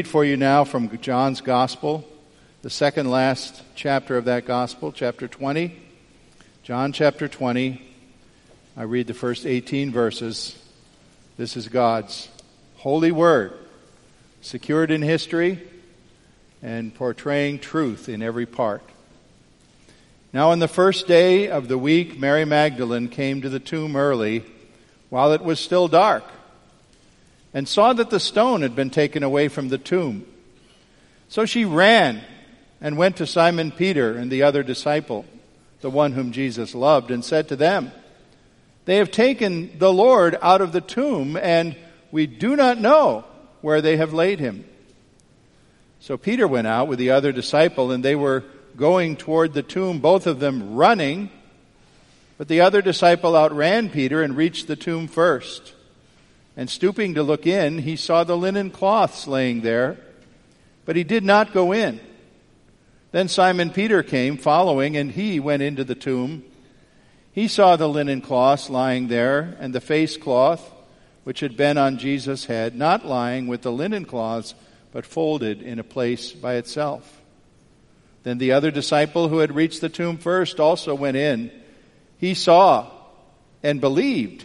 Read for you now from John's Gospel, the second last chapter of that Gospel, chapter 20. John chapter 20. I read the first 18 verses. This is God's holy word, secured in history and portraying truth in every part. Now, on the first day of the week, Mary Magdalene came to the tomb early while it was still dark and saw that the stone had been taken away from the tomb. So she ran and went to Simon Peter and the other disciple, the one whom Jesus loved, and said to them, They have taken the Lord out of the tomb, and we do not know where they have laid him. So Peter went out with the other disciple, and they were going toward the tomb, both of them running. But the other disciple outran Peter and reached the tomb first. And stooping to look in, he saw the linen cloths laying there, but he did not go in. Then Simon Peter came following, and he went into the tomb. He saw the linen cloths lying there, and the face cloth, which had been on Jesus' head, not lying with the linen cloths, but folded in a place by itself. Then the other disciple who had reached the tomb first also went in. He saw and believed.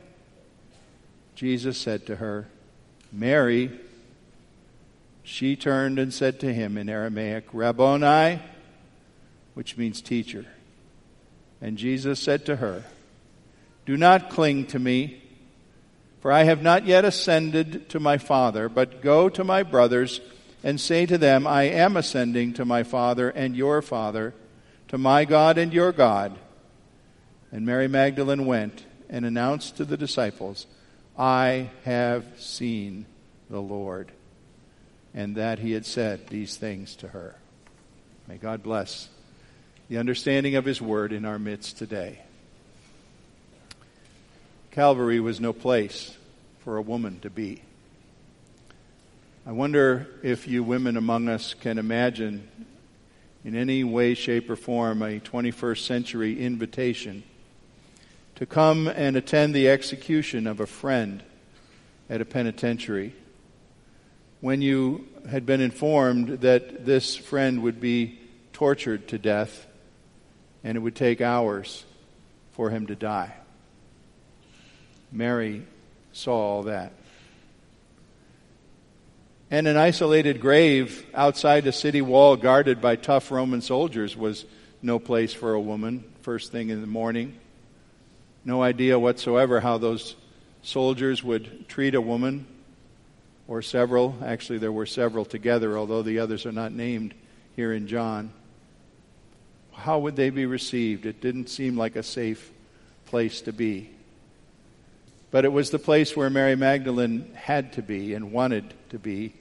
Jesus said to her, Mary. She turned and said to him in Aramaic, Rabboni, which means teacher. And Jesus said to her, Do not cling to me, for I have not yet ascended to my Father, but go to my brothers and say to them, I am ascending to my Father and your Father, to my God and your God. And Mary Magdalene went and announced to the disciples, I have seen the Lord. And that he had said these things to her. May God bless the understanding of his word in our midst today. Calvary was no place for a woman to be. I wonder if you women among us can imagine in any way, shape, or form a 21st century invitation to come and attend the execution of a friend at a penitentiary when you had been informed that this friend would be tortured to death and it would take hours for him to die. Mary saw all that. And an isolated grave outside a city wall guarded by tough Roman soldiers was no place for a woman first thing in the morning. No idea whatsoever how those soldiers would treat a woman or several. Actually, there were several together, although the others are not named here in John. How would they be received? It didn't seem like a safe place to be. But it was the place where Mary Magdalene had to be and wanted to be.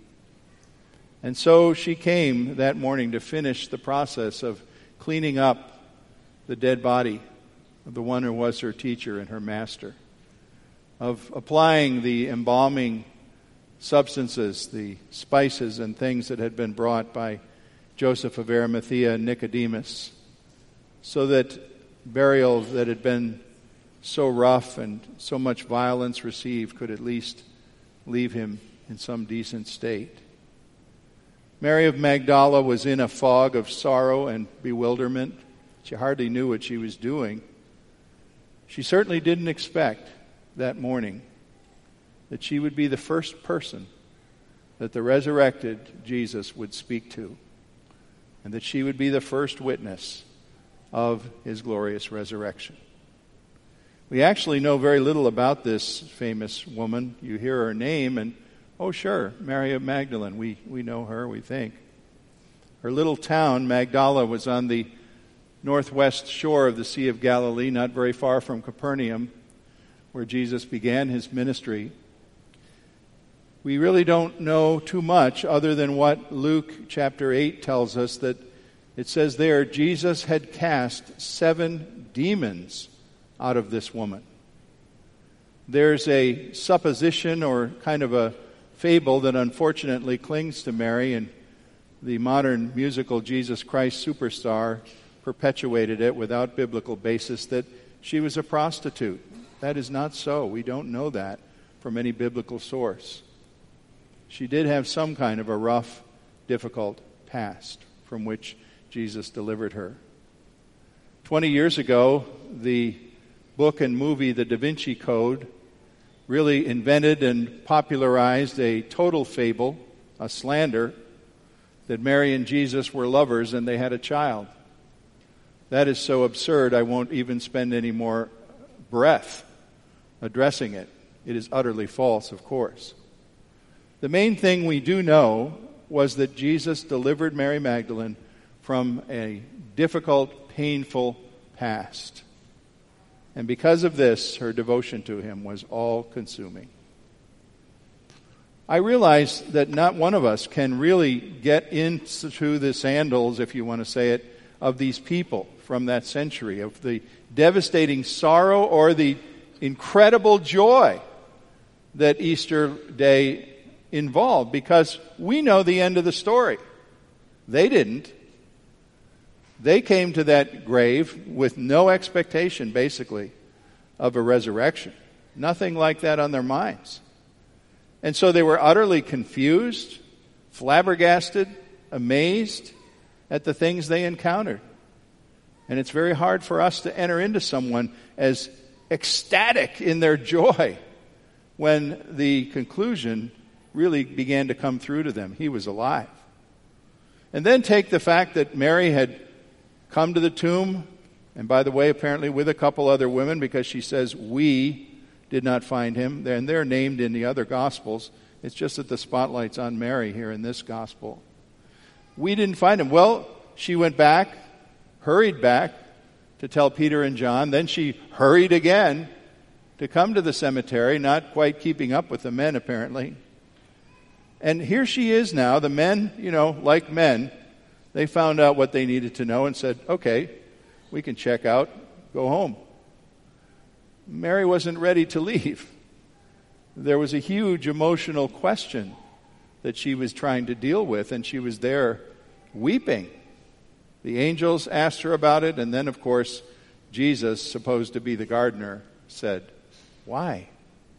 And so she came that morning to finish the process of cleaning up the dead body of the one who was her teacher and her master, of applying the embalming substances, the spices and things that had been brought by Joseph of Arimathea and Nicodemus, so that burial that had been so rough and so much violence received could at least leave him in some decent state. Mary of Magdala was in a fog of sorrow and bewilderment. She hardly knew what she was doing. She certainly didn't expect that morning that she would be the first person that the resurrected Jesus would speak to, and that she would be the first witness of his glorious resurrection. We actually know very little about this famous woman. You hear her name, and oh, sure, Mary of Magdalene. We, we know her, we think. Her little town, Magdala, was on the northwest shore of the Sea of Galilee, not very far from Capernaum, where Jesus began his ministry we really don't know too much other than what Luke chapter 8 tells us that it says there Jesus had cast seven demons out of this woman. There's a supposition or kind of a fable that unfortunately clings to Mary, and the modern musical Jesus Christ Superstar perpetuated it without biblical basis that she was a prostitute. That is not so. We don't know that from any biblical source she did have some kind of a rough, difficult past from which Jesus delivered her. Twenty years ago, the book and movie The Da Vinci Code really invented and popularized a total fable, a slander, that Mary and Jesus were lovers and they had a child. That is so absurd, I won't even spend any more breath addressing it. It is utterly false, of course. The main thing we do know was that Jesus delivered Mary Magdalene from a difficult, painful past. And because of this, her devotion to him was all consuming. I realize that not one of us can really get into the sandals, if you want to say it, of these people from that century, of the devastating sorrow or the incredible joy that Easter Day involved because we know the end of the story. They didn't. They came to that grave with no expectation, basically, of a resurrection. Nothing like that on their minds. And so they were utterly confused, flabbergasted, amazed at the things they encountered. And it's very hard for us to enter into someone as ecstatic in their joy when the conclusion really began to come through to them. He was alive. And then take the fact that Mary had come to the tomb, and by the way, apparently with a couple other women, because she says, We did not find him. And they're named in the other Gospels. It's just that the spotlight's on Mary here in this Gospel. We didn't find him. Well, she went back, hurried back to tell Peter and John. Then she hurried again to come to the cemetery, not quite keeping up with the men, apparently. And here she is now. The men, you know, like men, they found out what they needed to know and said, okay, we can check out, go home. Mary wasn't ready to leave. There was a huge emotional question that she was trying to deal with, and she was there weeping. The angels asked her about it, and then, of course, Jesus, supposed to be the gardener, said, Why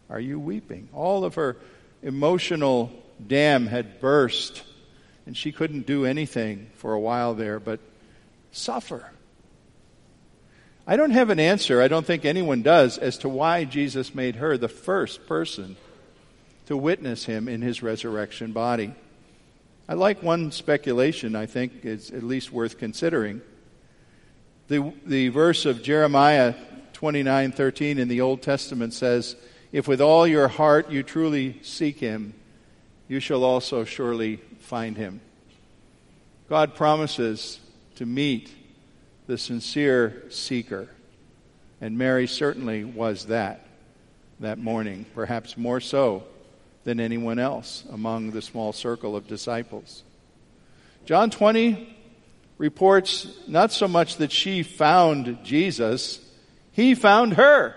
are you weeping? All of her emotional dam had burst, and she couldn't do anything for a while there but suffer. I don't have an answer, I don't think anyone does, as to why Jesus made her the first person to witness him in his resurrection body. I like one speculation I think is at least worth considering. The, the verse of Jeremiah 29:13 in the Old Testament says, "If with all your heart you truly seek him, you shall also surely find him. God promises to meet the sincere seeker, and Mary certainly was that that morning, perhaps more so than anyone else among the small circle of disciples. John 20 reports not so much that she found Jesus, he found her.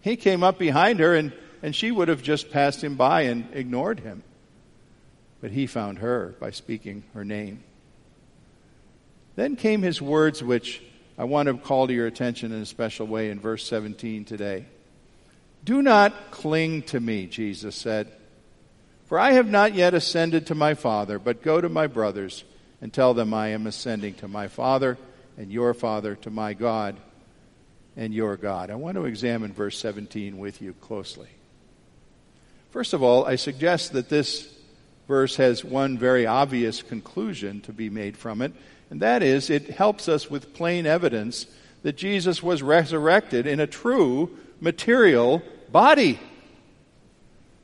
He came up behind her and, and she would have just passed him by and ignored him. But he found her by speaking her name. Then came his words, which I want to call to your attention in a special way in verse 17 today. Do not cling to me, Jesus said, for I have not yet ascended to my Father, but go to my brothers and tell them I am ascending to my Father and your Father, to my God and your God. I want to examine verse 17 with you closely. First of all, I suggest that this verse has one very obvious conclusion to be made from it, and that is it helps us with plain evidence that Jesus was resurrected in a true material body.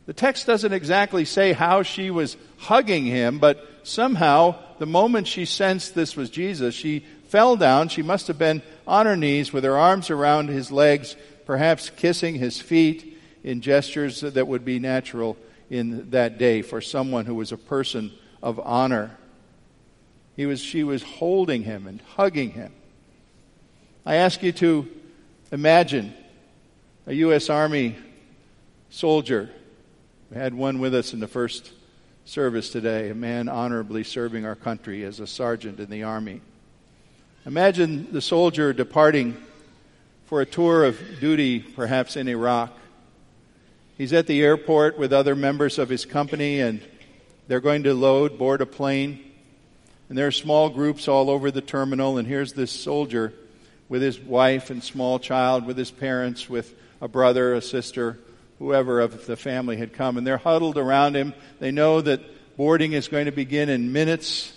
The text doesn't exactly say how she was hugging him, but somehow the moment she sensed this was Jesus, she fell down. She must have been on her knees with her arms around his legs, perhaps kissing his feet in gestures that would be natural in that day for someone who was a person of honor. He was, she was holding him and hugging him. I ask you to imagine a U.S. Army soldier. We had one with us in the first service today, a man honorably serving our country as a sergeant in the Army. Imagine the soldier departing for a tour of duty, perhaps in Iraq. He's at the airport with other members of his company, and they're going to load, board a plane. And there are small groups all over the terminal, and here's this soldier with his wife and small child, with his parents, with a brother, a sister, whoever of the family had come. And they're huddled around him. They know that boarding is going to begin in minutes.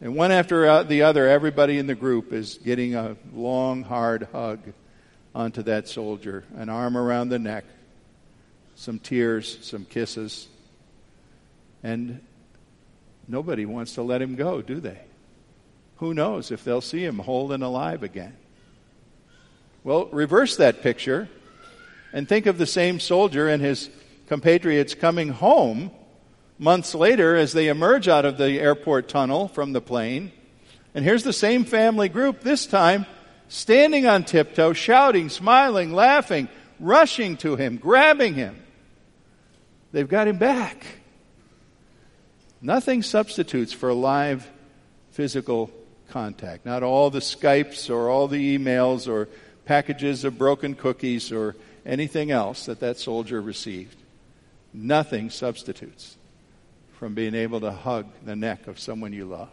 And one after the other, everybody in the group is getting a long, hard hug onto that soldier, an arm around the neck, some tears, some kisses. And Nobody wants to let him go, do they? Who knows if they'll see him whole and alive again? Well, reverse that picture and think of the same soldier and his compatriots coming home months later as they emerge out of the airport tunnel from the plane. And here's the same family group, this time standing on tiptoe, shouting, smiling, laughing, rushing to him, grabbing him. They've got him back. Nothing substitutes for live physical contact. Not all the Skypes or all the emails or packages of broken cookies or anything else that that soldier received. Nothing substitutes from being able to hug the neck of someone you love.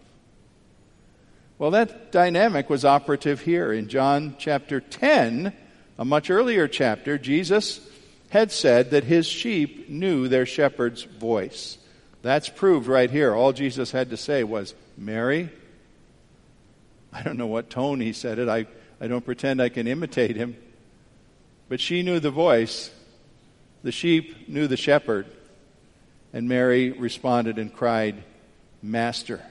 Well, that dynamic was operative here in John chapter 10, a much earlier chapter. Jesus had said that his sheep knew their shepherd's voice. That's proved right here. All Jesus had to say was, Mary. I don't know what tone he said it. I, I don't pretend I can imitate him. But she knew the voice. The sheep knew the shepherd. And Mary responded and cried, Master.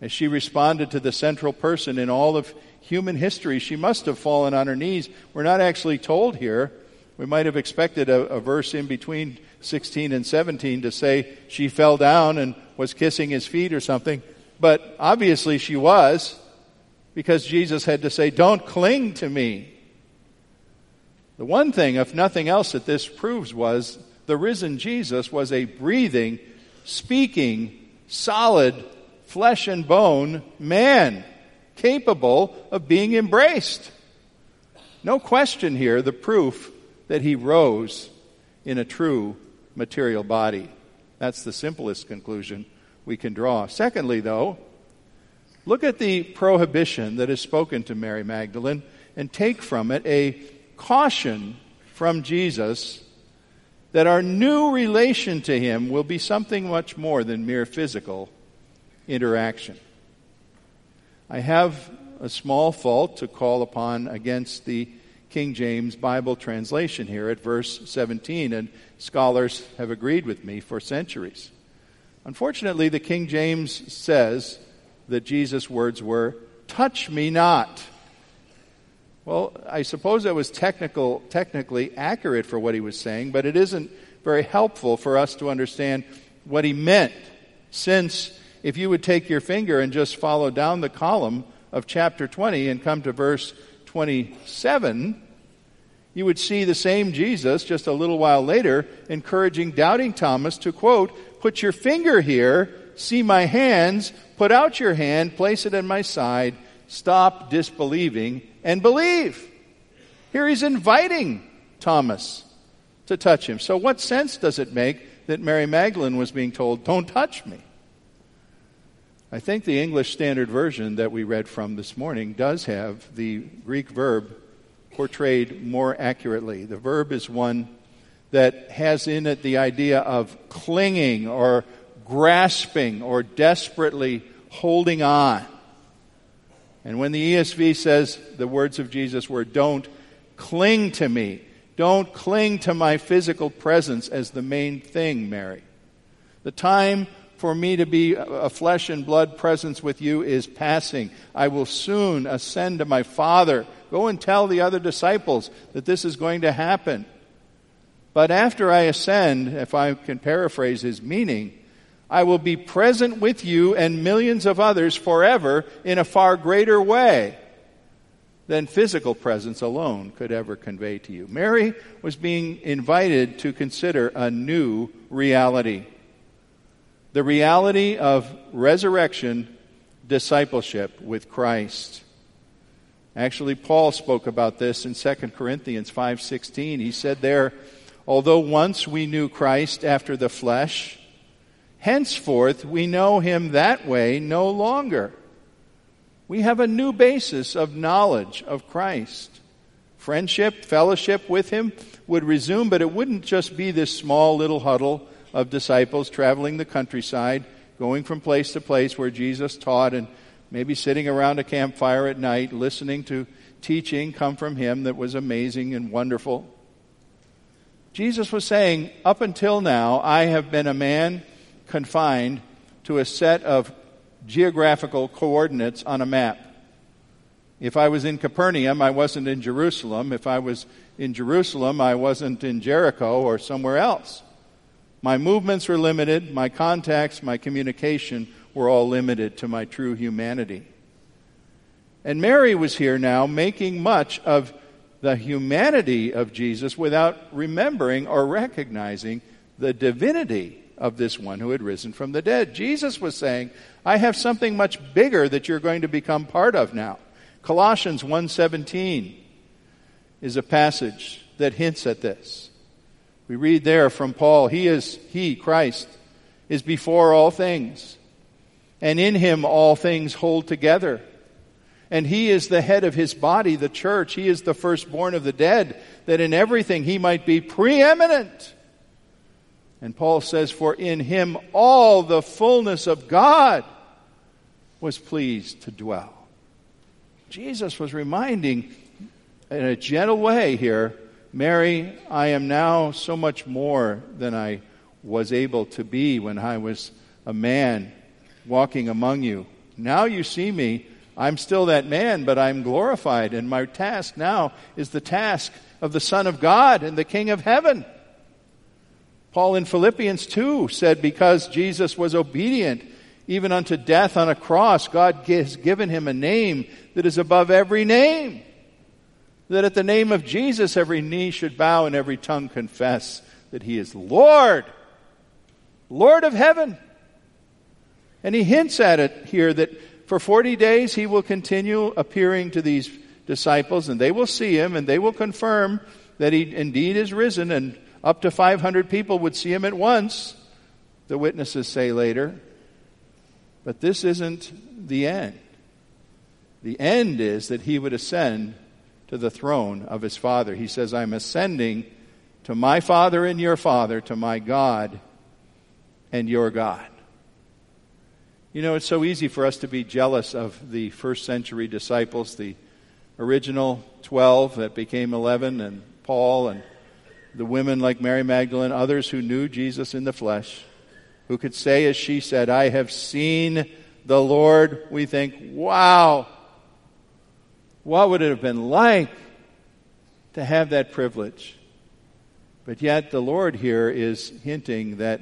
As she responded to the central person in all of human history, she must have fallen on her knees. We're not actually told here. We might have expected a, a verse in between 16 and 17 to say she fell down and was kissing his feet or something. But obviously she was because Jesus had to say, Don't cling to me. The one thing, if nothing else, that this proves was the risen Jesus was a breathing, speaking, solid, flesh and bone man, capable of being embraced. No question here, the proof that he rose in a true material body. That's the simplest conclusion we can draw. Secondly, though, look at the prohibition that is spoken to Mary Magdalene and take from it a caution from Jesus that our new relation to him will be something much more than mere physical interaction. I have a small fault to call upon against the King James Bible translation here at verse 17, and scholars have agreed with me for centuries. Unfortunately, the King James says that Jesus' words were, Touch me not. Well, I suppose that was technical, technically accurate for what he was saying, but it isn't very helpful for us to understand what he meant, since If you would take your finger and just follow down the column of chapter 20 and come to verse 27, you would see the same Jesus just a little while later encouraging doubting Thomas to quote, Put your finger here, see my hands, put out your hand, place it in my side, stop disbelieving, and believe. Here he's inviting Thomas to touch him. So, what sense does it make that Mary Magdalene was being told, Don't touch me? I think the English Standard Version that we read from this morning does have the Greek verb portrayed more accurately. The verb is one that has in it the idea of clinging or grasping or desperately holding on. And when the ESV says the words of Jesus were, Don't cling to me, don't cling to my physical presence as the main thing, Mary. The time for me to be a flesh and blood presence with you is passing. I will soon ascend to my Father Go and tell the other disciples that this is going to happen. But after I ascend, if I can paraphrase his meaning, I will be present with you and millions of others forever in a far greater way than physical presence alone could ever convey to you. Mary was being invited to consider a new reality the reality of resurrection discipleship with Christ. Actually, Paul spoke about this in 2 Corinthians 5:16. He said there, "Although once we knew Christ after the flesh, henceforth we know him that way no longer." We have a new basis of knowledge of Christ. Friendship, fellowship with him would resume, but it wouldn't just be this small little huddle of disciples traveling the countryside, going from place to place where Jesus taught and maybe sitting around a campfire at night listening to teaching come from him that was amazing and wonderful. Jesus was saying, Up until now, I have been a man confined to a set of geographical coordinates on a map. If I was in Capernaum, I wasn't in Jerusalem. If I was in Jerusalem, I wasn't in Jericho or somewhere else. My movements were limited, my contacts, my communication were all limited to my true humanity. And Mary was here now making much of the humanity of Jesus without remembering or recognizing the divinity of this one who had risen from the dead. Jesus was saying, I have something much bigger that you're going to become part of now. Colossians 1:17 is a passage that hints at this. We read there from Paul, he is he Christ is before all things and in him all things hold together. And he is the head of his body, the church. He is the firstborn of the dead, that in everything he might be preeminent. And Paul says, For in him all the fullness of God was pleased to dwell. Jesus was reminding in a gentle way here Mary, I am now so much more than I was able to be when I was a man walking among you. Now you see me. I'm still that man, but I'm glorified, and my task now is the task of the Son of God and the King of heaven. Paul in Philippians 2 said, Because Jesus was obedient even unto death on a cross, God has given him a name that is above every name. That at the name of Jesus, every knee should bow and every tongue confess that he is Lord, Lord of heaven. And he hints at it here that for 40 days he will continue appearing to these disciples and they will see him and they will confirm that he indeed is risen and up to 500 people would see him at once, the witnesses say later. But this isn't the end. The end is that he would ascend to the throne of his Father. He says, I'm ascending to my Father and your Father, to my God and your God. You know, it's so easy for us to be jealous of the first century disciples, the original 12 that became 11, and Paul, and the women like Mary Magdalene, others who knew Jesus in the flesh, who could say, as she said, I have seen the Lord. We think, wow, what would it have been like to have that privilege? But yet, the Lord here is hinting that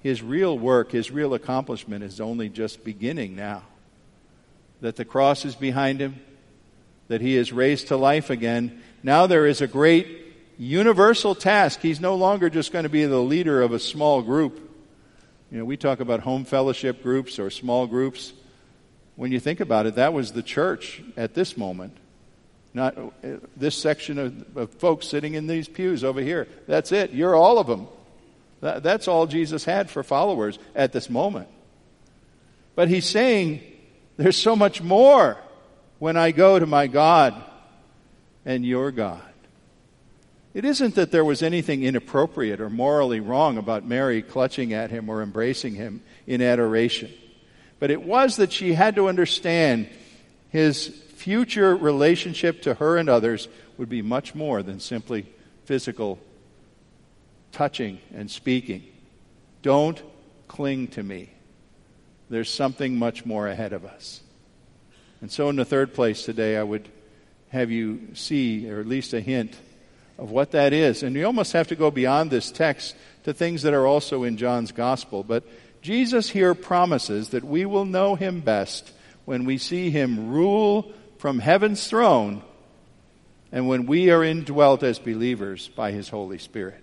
his real work, his real accomplishment is only just beginning now. That the cross is behind him, that he is raised to life again. Now there is a great universal task. He's no longer just going to be the leader of a small group. You know, we talk about home fellowship groups or small groups. When you think about it, that was the church at this moment. Not this section of, of folks sitting in these pews over here. That's it. You're all of them. That, that's all Jesus had for followers at this moment. But he's saying there's so much more when I go to my God and your God. It isn't that there was anything inappropriate or morally wrong about Mary clutching at him or embracing him in adoration, but it was that she had to understand his future relationship to her and others would be much more than simply physical touching and speaking. Don't cling to me. There's something much more ahead of us. And so, in the third place today, I would have you see, or at least a hint, of what that is. And you almost have to go beyond this text to things that are also in John's gospel. But Jesus here promises that we will know him best when we see him rule from heaven's throne and when we are indwelt as believers by his Holy Spirit.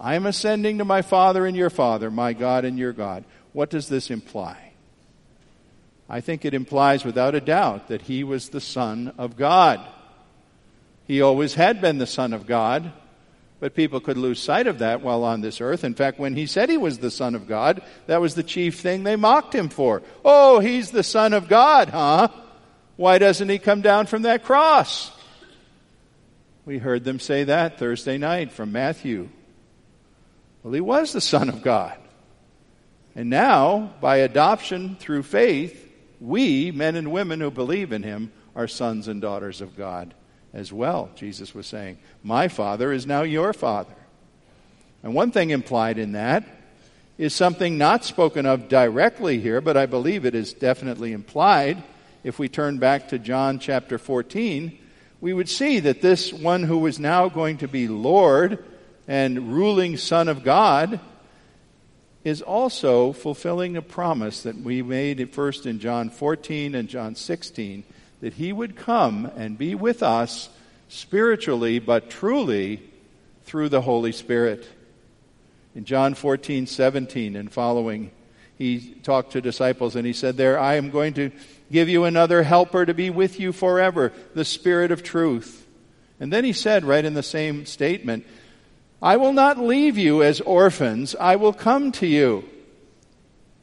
I am ascending to my Father and your Father, my God and your God. What does this imply? I think it implies without a doubt that he was the Son of God. He always had been the Son of God, but people could lose sight of that while on this earth. In fact, when he said he was the Son of God, that was the chief thing they mocked him for. Oh, he's the Son of God, huh? Why doesn't he come down from that cross? We heard them say that Thursday night from Matthew. Well, he was the Son of God. And now, by adoption through faith, we, men and women who believe in him, are sons and daughters of God as well, Jesus was saying. My Father is now your Father. And one thing implied in that is something not spoken of directly here, but I believe it is definitely implied. If we turn back to John chapter 14, we would see that this one who is now going to be Lord and ruling Son of God is also fulfilling a promise that we made first in John 14 and John 16 that he would come and be with us spiritually but truly through the Holy Spirit. In John 14, 17 and following, he talked to disciples and he said, There, I am going to give you another helper to be with you forever, the Spirit of truth. And then he said, right in the same statement, I will not leave you as orphans, I will come to you.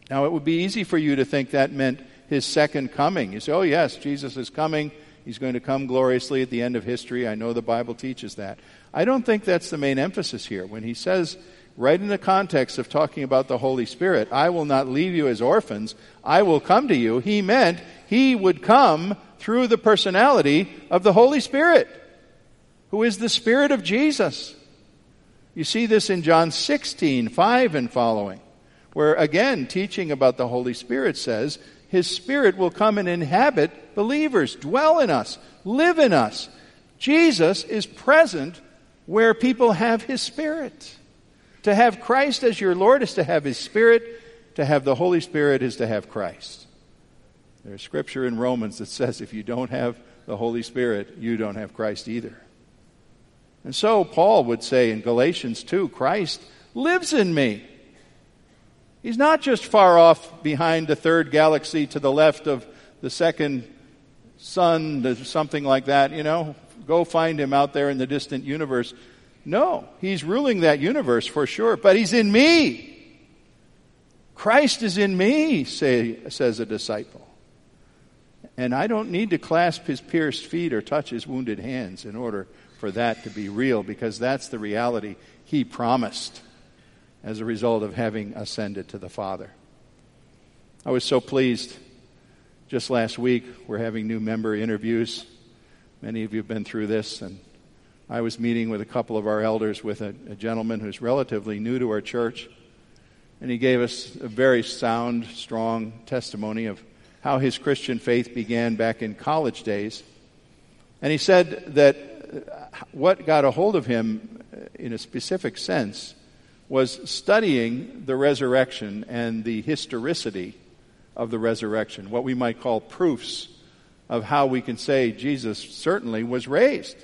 Now, it would be easy for you to think that meant his second coming. You say, oh, yes, Jesus is coming. He's going to come gloriously at the end of history. I know the Bible teaches that. I don't think that's the main emphasis here. When he says, right in the context of talking about the Holy Spirit, I will not leave you as orphans, I will come to you, he meant he would come through the personality of the Holy Spirit, who is the Spirit of Jesus. You see this in John 16, 5 and following, where again, teaching about the Holy Spirit says, His Spirit will come and inhabit believers, dwell in us, live in us. Jesus is present where people have His Spirit. To have Christ as your Lord is to have His Spirit. To have the Holy Spirit is to have Christ. There's scripture in Romans that says if you don't have the Holy Spirit, you don't have Christ either. And so Paul would say in Galatians 2 Christ lives in me. He's not just far off behind the third galaxy to the left of the second sun, something like that, you know. Go find him out there in the distant universe. No, he's ruling that universe for sure, but he's in me. Christ is in me, say, says a disciple. And I don't need to clasp his pierced feet or touch his wounded hands in order for that to be real because that's the reality he promised as a result of having ascended to the Father. I was so pleased. Just last week, we're having new member interviews. Many of you have been through this, and I was meeting with a couple of our elders with a, a gentleman who's relatively new to our church, and he gave us a very sound, strong testimony of how his Christian faith began back in college days. And he said that what got a hold of him in a specific sense was studying the resurrection and the historicity of the resurrection, what we might call proofs of how we can say Jesus certainly was raised.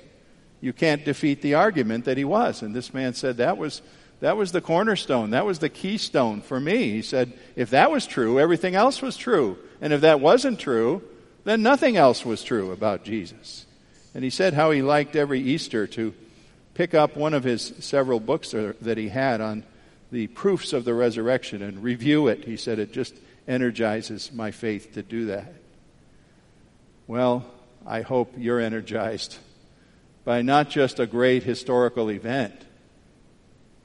You can't defeat the argument that he was. And this man said that was, that was the cornerstone. That was the keystone for me. He said, if that was true, everything else was true. And if that wasn't true, then nothing else was true about Jesus. And he said how he liked every Easter to pick up one of his several books that he had on the proofs of the resurrection and review it. He said it just energizes my faith to do that. Well, I hope you're energized by not just a great historical event,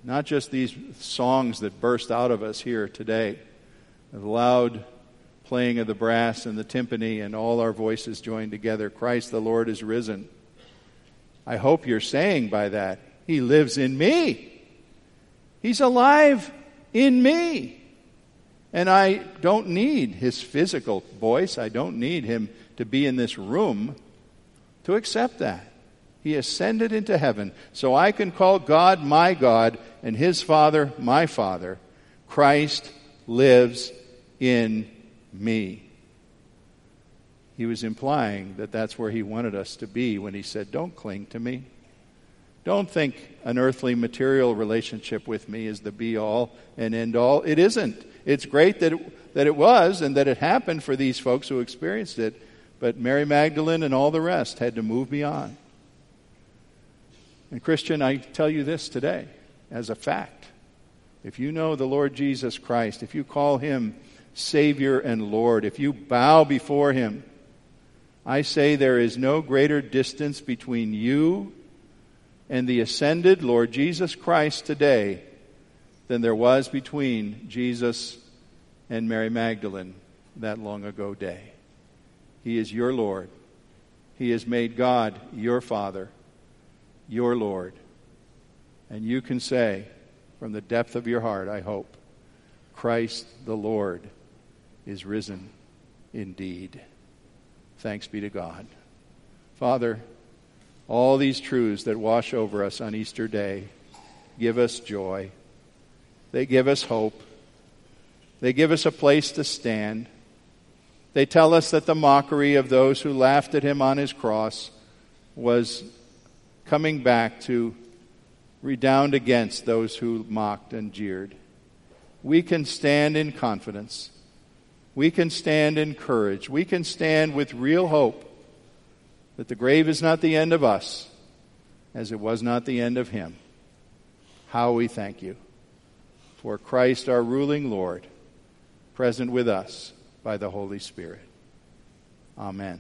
not just these songs that burst out of us here today, the loud playing of the brass and the timpani and all our voices joined together. Christ the Lord is risen. I hope you're saying by that, He lives in me. He's alive in me. And I don't need His physical voice. I don't need Him to be in this room to accept that. He ascended into heaven so I can call God my God and his Father my Father. Christ lives in me. He was implying that that's where he wanted us to be when he said, Don't cling to me. Don't think an earthly material relationship with me is the be all and end all. It isn't. It's great that it, that it was and that it happened for these folks who experienced it, but Mary Magdalene and all the rest had to move beyond. And, Christian, I tell you this today as a fact. If you know the Lord Jesus Christ, if you call him Savior and Lord, if you bow before him, I say there is no greater distance between you and the ascended Lord Jesus Christ today than there was between Jesus and Mary Magdalene that long ago day. He is your Lord. He has made God your Father, your Lord. And you can say, from the depth of your heart, I hope, Christ the Lord is risen indeed. Thanks be to God. Father, all these truths that wash over us on Easter Day give us joy. They give us hope. They give us a place to stand. They tell us that the mockery of those who laughed at him on his cross was coming back to redound against those who mocked and jeered. We can stand in confidence. We can stand in courage. We can stand with real hope that the grave is not the end of us, as it was not the end of him. How we thank you for Christ our ruling Lord, present with us by the Holy Spirit. Amen.